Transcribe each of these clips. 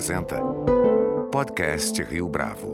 apresenta Podcast Rio Bravo.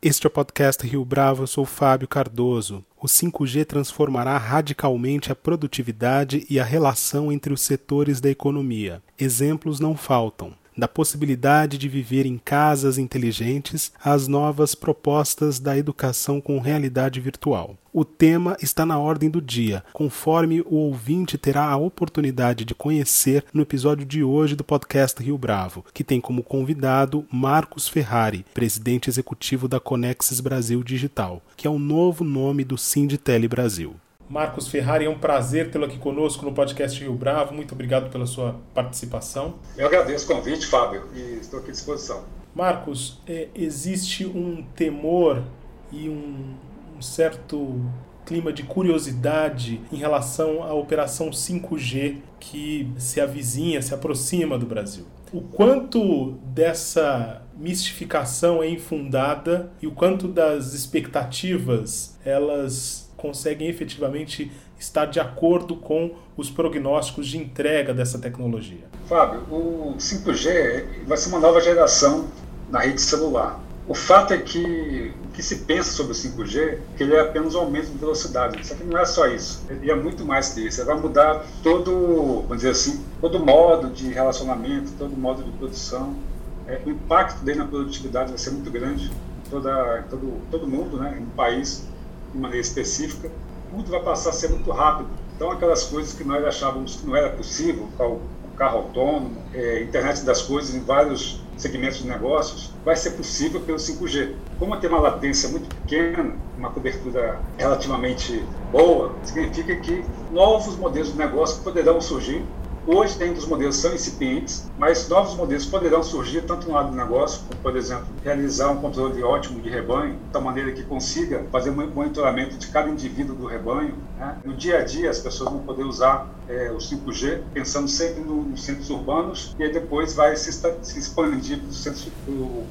Este é o podcast Rio Bravo, eu sou Fábio Cardoso. O 5G transformará radicalmente a produtividade e a relação entre os setores da economia. Exemplos não faltam da possibilidade de viver em casas inteligentes às novas propostas da educação com realidade virtual. O tema está na ordem do dia, conforme o ouvinte terá a oportunidade de conhecer no episódio de hoje do podcast Rio Bravo, que tem como convidado Marcos Ferrari, presidente executivo da Conexis Brasil Digital, que é o novo nome do Sinditele Brasil. Marcos Ferrari, é um prazer tê-lo aqui conosco no podcast Rio Bravo. Muito obrigado pela sua participação. Eu agradeço o convite, Fábio, e estou aqui à disposição. Marcos, é, existe um temor e um, um certo clima de curiosidade em relação à operação 5G que se avizinha, se aproxima do Brasil. O quanto dessa mistificação é infundada e o quanto das expectativas elas conseguem efetivamente estar de acordo com os prognósticos de entrega dessa tecnologia? Fábio, o 5G vai ser uma nova geração na rede celular. O fato é que o que se pensa sobre o 5G é que ele é apenas um aumento de velocidade. Só que não é só isso. Ele é muito mais que isso. Ele vai mudar todo, vamos dizer assim, todo modo de relacionamento, todo modo de produção. É, o impacto dele na produtividade vai ser muito grande toda, todo, todo mundo, né, no país de maneira específica, tudo vai passar a ser muito rápido. Então, aquelas coisas que nós achávamos que não era possível, o carro autônomo, é, internet das coisas em vários segmentos de negócios, vai ser possível pelo 5G. Como tem uma latência muito pequena, uma cobertura relativamente boa, significa que novos modelos de negócio poderão surgir Hoje, dentro dos modelos são incipientes, mas novos modelos poderão surgir tanto no lado do negócio, como, por exemplo, realizar um controle ótimo de rebanho, de tal maneira que consiga fazer um monitoramento de cada indivíduo do rebanho. Né? No dia a dia, as pessoas vão poder usar é, o 5G, pensando sempre no, nos centros urbanos, e aí depois vai se, se expandir para os centros,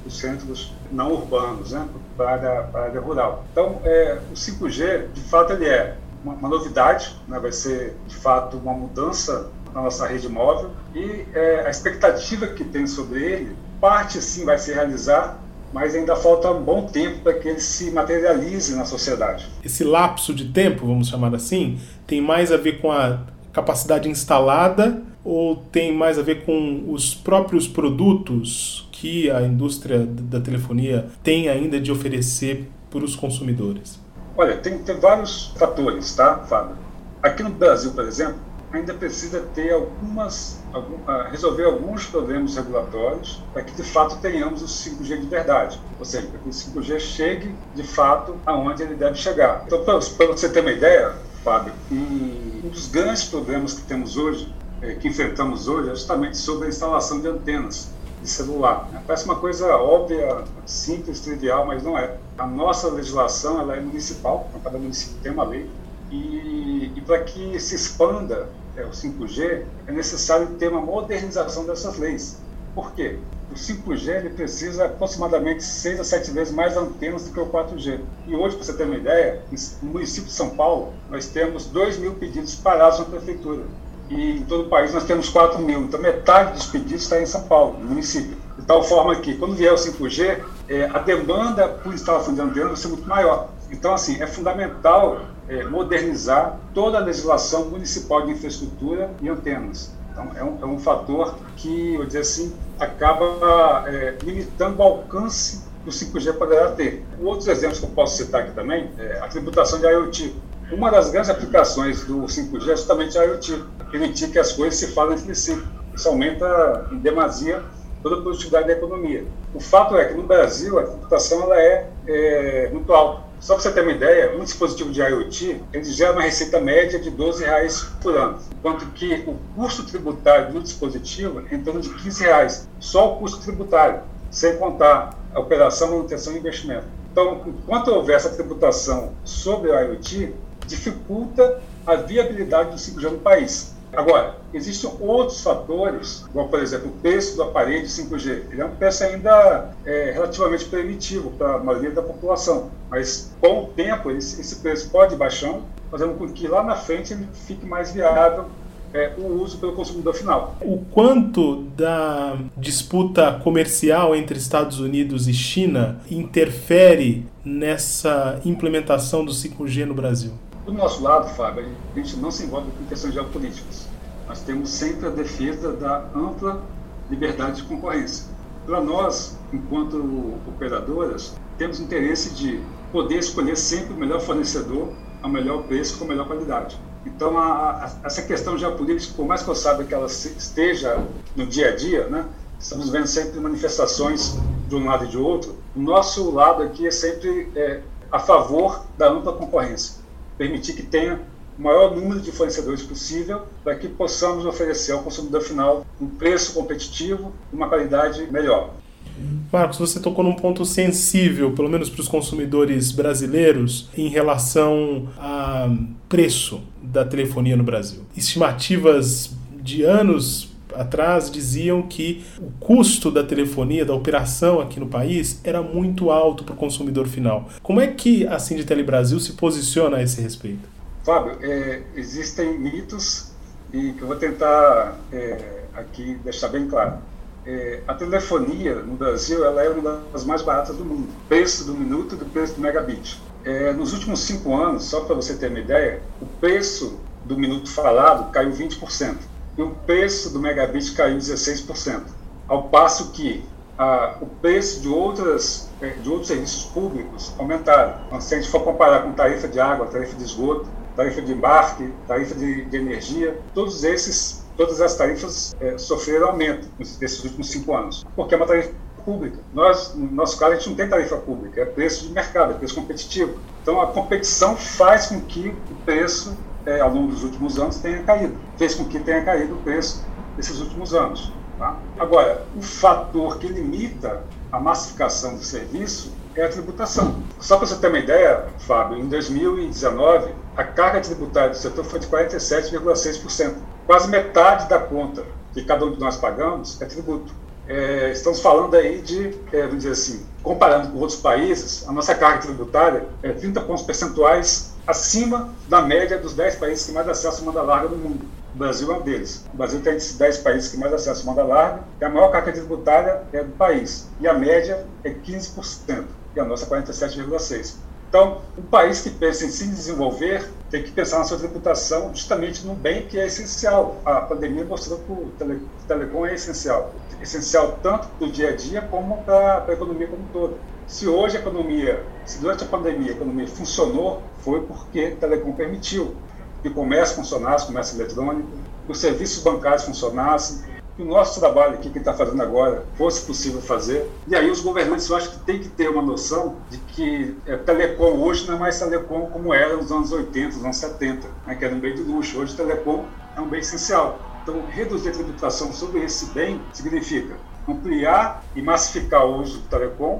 centros não urbanos, né? para, a área, para a área rural. Então, é, o 5G, de fato, ele é uma, uma novidade, né? vai ser, de fato, uma mudança na nossa rede móvel e é, a expectativa que tem sobre ele, parte sim vai se realizar, mas ainda falta um bom tempo para que ele se materialize na sociedade. Esse lapso de tempo, vamos chamar assim, tem mais a ver com a capacidade instalada ou tem mais a ver com os próprios produtos que a indústria da telefonia tem ainda de oferecer para os consumidores? Olha, tem, tem vários fatores, tá, Fábio? Aqui no Brasil, por exemplo, ainda precisa ter algumas, algum, uh, resolver alguns problemas regulatórios para que de fato tenhamos o 5G de verdade, ou seja, para que o 5G chegue de fato aonde ele deve chegar. Então, para você ter uma ideia, Fábio, um, um dos grandes problemas que temos hoje, eh, que enfrentamos hoje, é justamente sobre a instalação de antenas de celular. Né? Parece uma coisa óbvia, simples, trivial, mas não é. A nossa legislação ela é municipal, então cada município tem uma lei e, e para que se expanda é, o 5G, é necessário ter uma modernização dessas leis. Por quê? O 5G ele precisa aproximadamente 6 a 7 vezes mais antenas do que o 4G. E hoje, para você ter uma ideia, no município de São Paulo, nós temos 2 mil pedidos parados na prefeitura. E em todo o país nós temos 4 mil. Então, metade dos pedidos está em São Paulo, no município. De tal forma que, quando vier o 5G, é, a demanda por instalação de antenas vai ser muito maior. Então, assim, é fundamental é, modernizar toda a legislação municipal de infraestrutura e antenas. Então, é um, é um fator que, eu dizer assim, acaba é, limitando o alcance que o 5G poderá ter. Outros exemplos que eu posso citar aqui também é a tributação de IoT. Uma das grandes aplicações do 5G é justamente a IoT, permitir que as coisas se falem entre si. Isso aumenta em demasia toda a produtividade da economia. O fato é que no Brasil a tributação ela é, é muito alta. Só para você ter uma ideia, um dispositivo de IoT ele gera uma receita média de 12 reais por ano, enquanto que o custo tributário do dispositivo é em torno de 15 reais, só o custo tributário, sem contar a operação, manutenção e investimento. Então, enquanto houver essa tributação sobre o IoT, dificulta a viabilidade do 5G no país. Agora, existem outros fatores, como por exemplo o preço do aparelho 5G. Ele é um preço ainda é, relativamente primitivo para a maioria da população, mas com o tempo esse, esse preço pode ir baixando, fazendo com que lá na frente ele fique mais viável é, o uso pelo consumidor final. O quanto da disputa comercial entre Estados Unidos e China interfere nessa implementação do 5G no Brasil? Do nosso lado, Fábio, a gente não se envolve com questões geopolíticas. Nós temos sempre a defesa da ampla liberdade de concorrência. Para nós, enquanto operadoras, temos interesse de poder escolher sempre o melhor fornecedor, a melhor preço com a melhor qualidade. Então, a, a, essa questão geopolítica, por mais que eu saiba que ela se, esteja no dia a dia, né, estamos vendo sempre manifestações de um lado e de outro, o nosso lado aqui é sempre é, a favor da ampla concorrência, permitir que tenha o maior número de fornecedores possível para que possamos oferecer ao consumidor final um preço competitivo e uma qualidade melhor. Marcos, você tocou num ponto sensível, pelo menos para os consumidores brasileiros, em relação a preço da telefonia no Brasil. Estimativas de anos atrás diziam que o custo da telefonia, da operação aqui no país, era muito alto para o consumidor final. Como é que a Sinditele Brasil se posiciona a esse respeito? Fábio, é, existem mitos e que eu vou tentar é, aqui deixar bem claro é, a telefonia no Brasil ela é uma das mais baratas do mundo. Preço do minuto e do preço do megabit. É, nos últimos cinco anos, só para você ter uma ideia, o preço do minuto falado caiu 20% e o preço do megabit caiu 16%. Ao passo que a, o preço de, outras, é, de outros serviços públicos aumentaram. Então, se a gente for comparar com tarifa de água, tarifa de esgoto, tarifa de embarque, tarifa de, de energia, todos esses todas as tarifas é, sofreram aumento nesses últimos cinco anos, porque é uma tarifa pública. Nós, no nosso caso, a gente não tem tarifa pública, é preço de mercado, é preço competitivo. Então, a competição faz com que o preço, é, ao longo dos últimos anos, tenha caído. Fez com que tenha caído o preço nesses últimos anos. Tá? Agora, o fator que limita a massificação do serviço é a tributação. Só para você ter uma ideia, Fábio, em 2019, a carga tributária do setor foi de 47,6%. Quase metade da conta que cada um de nós pagamos é tributo. É, estamos falando aí de, é, vamos dizer assim, comparando com outros países, a nossa carga tributária é 30 pontos percentuais acima da média dos 10 países que mais acessam banda larga no mundo. O Brasil é um deles. O Brasil tem esses 10 países que mais acessam banda larga, e a maior carga tributária é do país. E a média é 15%, e a nossa é 47,6%. Então, um país que pensa em se desenvolver tem que pensar na sua tributação justamente no bem que é essencial. A pandemia mostrou que o tele, telecom é essencial. Essencial tanto para o dia a dia como para a economia como um todo. Se hoje a economia, se durante a pandemia a economia funcionou, foi porque telecom permitiu que o comércio funcionasse, o comércio eletrônico, que os serviços bancários funcionassem, que o nosso trabalho aqui que está fazendo agora fosse possível fazer. E aí os governantes, eu acho que tem que ter uma noção de que é, telecom hoje não é mais telecom como era nos anos 80, nos anos 70, né, que era um bem de luxo. Hoje telecom é um bem essencial. Então, reduzir a tributação sobre esse bem significa ampliar e massificar o uso do telecom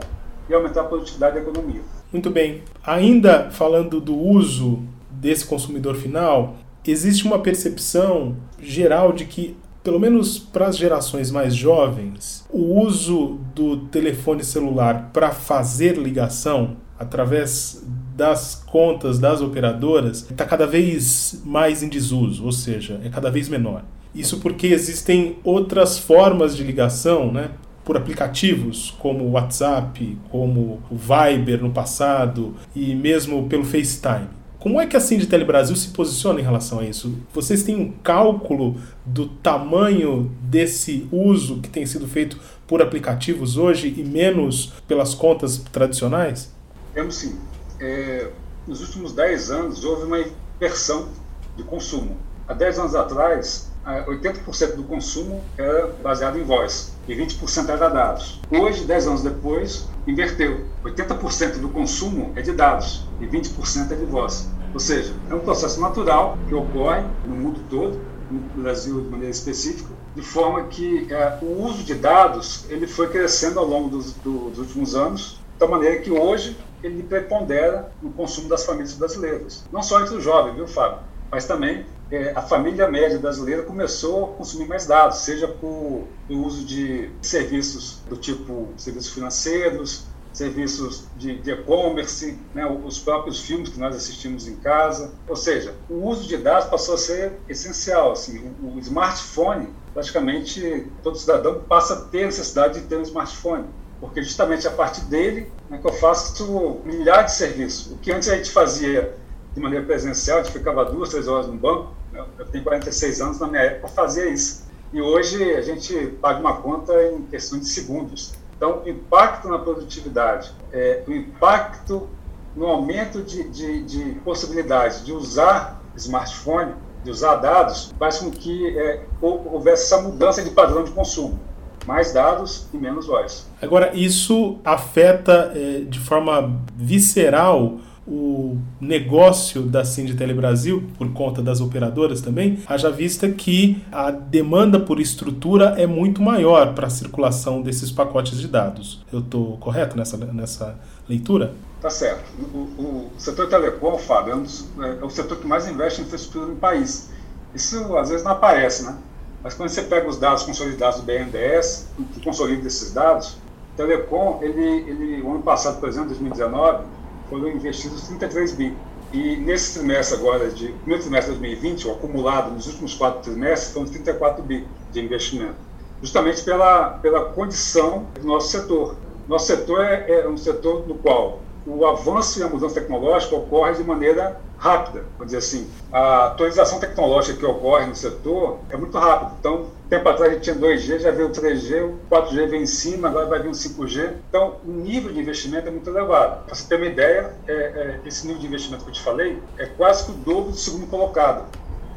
e aumentar a produtividade da economia. Muito bem. Ainda falando do uso desse consumidor final, existe uma percepção geral de que pelo menos para as gerações mais jovens, o uso do telefone celular para fazer ligação através das contas das operadoras está cada vez mais em desuso, ou seja, é cada vez menor. Isso porque existem outras formas de ligação, né? Por aplicativos como o WhatsApp, como o Viber no passado e mesmo pelo FaceTime. Como é que a Sinditele Brasil se posiciona em relação a isso? Vocês têm um cálculo do tamanho desse uso que tem sido feito por aplicativos hoje e menos pelas contas tradicionais? Temos sim. É, nos últimos 10 anos houve uma inversão de consumo. Há 10 anos atrás, 80% do consumo era baseado em voz e 20% era dados. Hoje, 10 anos depois, inverteu. 80% do consumo é de dados e 20% é de voz. Ou seja, é um processo natural que ocorre no mundo todo, no Brasil de maneira específica, de forma que é, o uso de dados ele foi crescendo ao longo dos, do, dos últimos anos, tal maneira que hoje ele prepondera no consumo das famílias brasileiras. Não só entre os jovens, viu, Fábio? Mas também é, a família média brasileira começou a consumir mais dados, seja por o uso de serviços do tipo serviços financeiros, serviços de e-commerce, né, os próprios filmes que nós assistimos em casa. Ou seja, o uso de dados passou a ser essencial. Assim, o, o smartphone, praticamente todo cidadão passa a ter necessidade de ter um smartphone porque justamente a partir dele né, que eu faço milhares de serviços. O que antes a gente fazia de maneira presencial, a gente ficava duas, três horas no banco, eu tenho 46 anos, na minha época fazia isso. E hoje a gente paga uma conta em questão de segundos. Então, o impacto na produtividade, é, o impacto no aumento de, de, de possibilidades de usar smartphone, de usar dados, faz com que é, houvesse essa mudança de padrão de consumo. Mais dados e menos voz. Agora, isso afeta é, de forma visceral o negócio da Sinditele Brasil, por conta das operadoras também, haja vista que a demanda por estrutura é muito maior para a circulação desses pacotes de dados. Eu estou correto nessa, nessa leitura? Tá certo. O, o, setor telecom, Fábio, é, um dos, é, é o setor que mais investe em infraestrutura no país. Isso às vezes não aparece, né? Mas quando você pega os dados consolidados do BNDES, que consolida esses dados, o Telecom, ele, ele, o ano passado, por exemplo, 2019, foram investidos 33 bi. E nesse trimestre agora, de primeiro trimestre de 2020, o acumulado nos últimos quatro trimestres, foram 34 bi de investimento. Justamente pela, pela condição do nosso setor. Nosso setor é, é um setor no qual o avanço e a mudança tecnológica ocorre de maneira rápida, vamos dizer assim. A atualização tecnológica que ocorre no setor é muito rápida. Então, tempo atrás a gente tinha 2G, já veio o 3G, o 4G vem em cima, agora vai vir o 5G. Então, o nível de investimento é muito elevado. Para você ter uma ideia, é, é, esse nível de investimento que eu te falei é quase que o dobro do segundo colocado,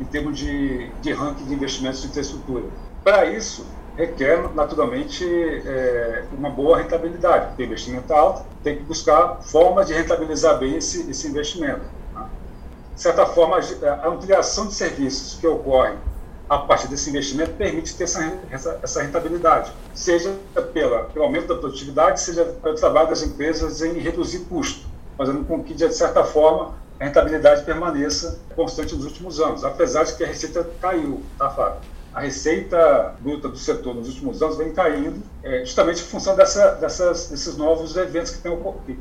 em termos de, de ranking de investimentos de infraestrutura. Para isso, requer naturalmente é, uma boa rentabilidade, o investimento é alto, tem que buscar formas de rentabilizar bem esse, esse investimento. Tá? De certa forma, a ampliação de serviços que ocorre a partir desse investimento permite ter essa, essa, essa rentabilidade, seja pela, pelo aumento da produtividade, seja pelo trabalho das empresas em reduzir custo, fazendo com que, de certa forma, a rentabilidade permaneça constante nos últimos anos, apesar de que a receita caiu, tá, Fábio? A receita bruta do setor nos últimos anos vem caindo, é, justamente em função dessa, dessas, desses novos eventos que, tem,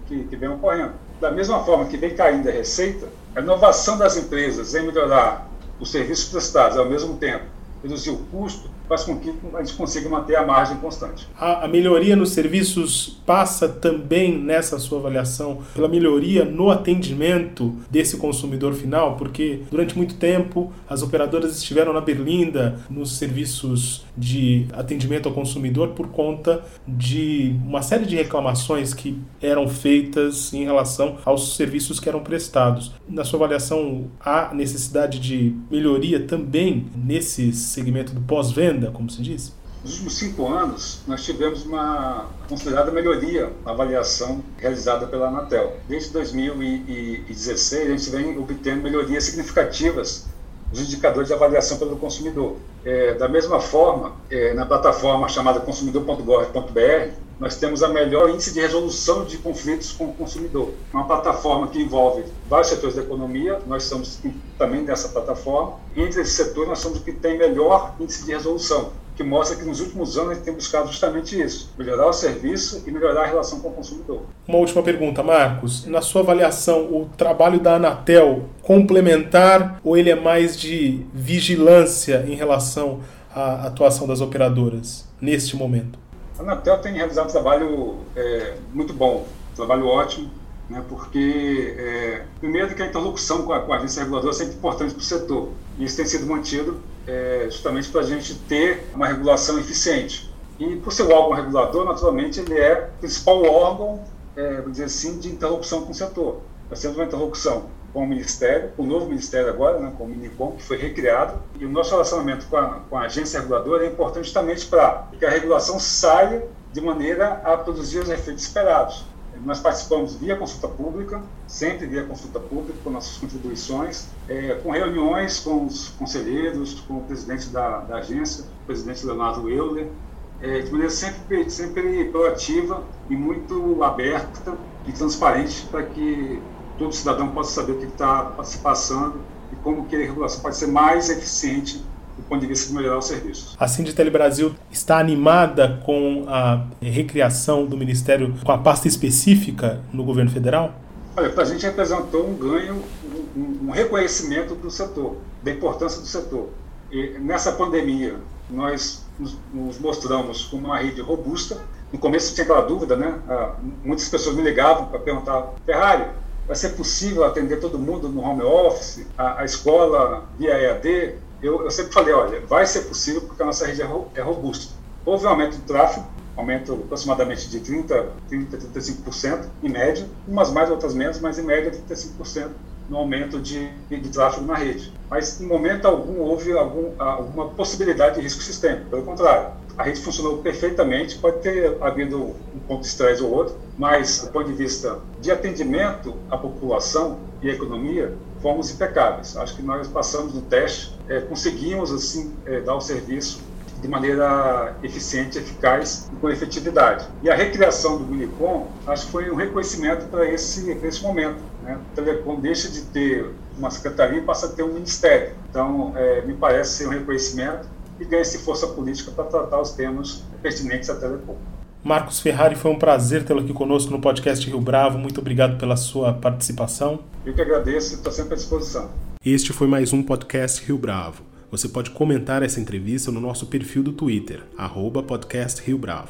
que, que vem ocorrendo. Da mesma forma que vem caindo a receita, a inovação das empresas em melhorar os serviços prestados ao mesmo tempo, reduzir o custo, faz com que a gente consiga manter a margem constante. A, a, melhoria nos serviços passa também nessa sua avaliação pela melhoria no atendimento desse consumidor final, porque durante muito tempo as operadoras estiveram na berlinda nos serviços de atendimento ao consumidor por conta de uma série de reclamações que eram feitas em relação aos serviços que eram prestados. Na sua avaliação, há necessidade de melhoria também nesse segmento do pós-venda? como se diz? Nos últimos cinco anos, nós tivemos uma considerada melhoria na avaliação realizada pela Anatel. Desde 2016, a gente vem obtendo melhorias significativas nos indicadores de avaliação pelo consumidor. É, da mesma forma, é, na plataforma chamada consumidor.gov.br, nós temos a melhor índice de resolução de conflitos com o consumidor. Uma plataforma que envolve vários setores da economia, nós somos também dessa plataforma. Entre esses setores, nós somos o que tem melhor índice de resolução, que mostra que nos últimos anos a gente tem buscado justamente isso: melhorar o serviço e melhorar a relação com o consumidor. Uma última pergunta, Marcos. Na sua avaliação, o trabalho da Anatel complementar ou ele é mais de vigilância em relação à atuação das operadoras neste momento? A Anatel tem realizado um trabalho é, muito bom, um trabalho ótimo, né, porque, é, primeiro, que a interlocução com a, com a agência reguladora é sempre importante para o setor, e isso tem sido mantido é, justamente para a gente ter uma regulação eficiente. E, por ser o órgão regulador, naturalmente, ele é o principal órgão, é, vamos dizer assim, de interlocução com o setor. Nós temos uma interlocução com o Ministério, o novo Ministério agora, né, com o Minicom, que foi recriado, e o nosso relacionamento com a, com a agência reguladora é importante justamente para que a regulação saia de maneira a produzir os efeitos esperados. Nós participamos via consulta pública, sempre via consulta pública, com nossas contribuições, é, com reuniões com os conselheiros, com o presidente da, da agência, o presidente Leonardo Euler, é, de maneira sempre, sempre proativa e muito aberta e transparente para que todo cidadão possa saber o que está se passando e como que a regulação pode ser mais eficiente ponto de vista de melhorar os serviços. A Sinditele Brasil está animada com a recriação do Ministério com a pasta específica no governo federal? Olha, para a gente representou um ganho, um, um reconhecimento do setor, da importância do setor. E nessa pandemia, nós nos, mostramos como uma rede robusta. No começo tinha aquela dúvida, né? Ah, muitas pessoas me ligavam para perguntar: Ferrari, vai ser possível atender todo mundo no home office, a, a escola via EAD? Eu, eu, sempre falei: olha, vai ser possível porque a nossa rede é, é robusta. Houve um aumento do tráfego, aumento aproximadamente de 30%, 30 35% em média, umas mais, outras menos, mas em média 35% no aumento de, de tráfego na rede. Mas em momento algum houve algum, alguma possibilidade de risco sistêmico, pelo contrário. A rede funcionou perfeitamente, pode ter havido um ponto de estresse ou outro, mas do ponto de vista de atendimento à população e à economia, fomos impecáveis. Acho que nós passamos no teste, é, conseguimos assim é, dar o serviço de maneira eficiente, eficaz e com efetividade. E a recriação do Unicom, acho que foi um reconhecimento para esse, esse momento. Né? O Telecom deixa de ter uma secretaria e passa a ter um ministério. Então, é, me parece ser um reconhecimento e ganha-se força política para tratar os temas pertinentes à Telecom. Marcos Ferrari, foi um prazer tê-lo aqui conosco no podcast Rio Bravo. Muito obrigado pela sua participação. Eu que agradeço e estou sempre à disposição. Este foi mais um podcast Rio Bravo. Você pode comentar essa entrevista no nosso perfil do Twitter, arroba podcast Rio Bravo,